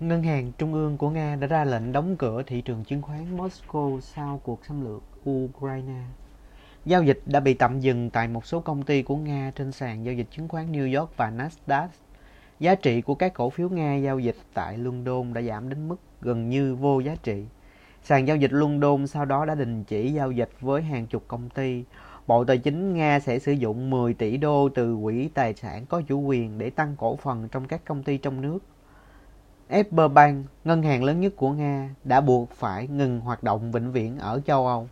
Ngân hàng Trung ương của Nga đã ra lệnh đóng cửa thị trường chứng khoán Moscow sau cuộc xâm lược Ukraine. Giao dịch đã bị tạm dừng tại một số công ty của Nga trên sàn giao dịch chứng khoán New York và Nasdaq. Giá trị của các cổ phiếu Nga giao dịch tại London đã giảm đến mức gần như vô giá trị. Sàn giao dịch London sau đó đã đình chỉ giao dịch với hàng chục công ty. Bộ Tài chính Nga sẽ sử dụng 10 tỷ đô từ quỹ tài sản có chủ quyền để tăng cổ phần trong các công ty trong nước. Sberbank, ngân hàng lớn nhất của Nga, đã buộc phải ngừng hoạt động vĩnh viễn ở châu Âu.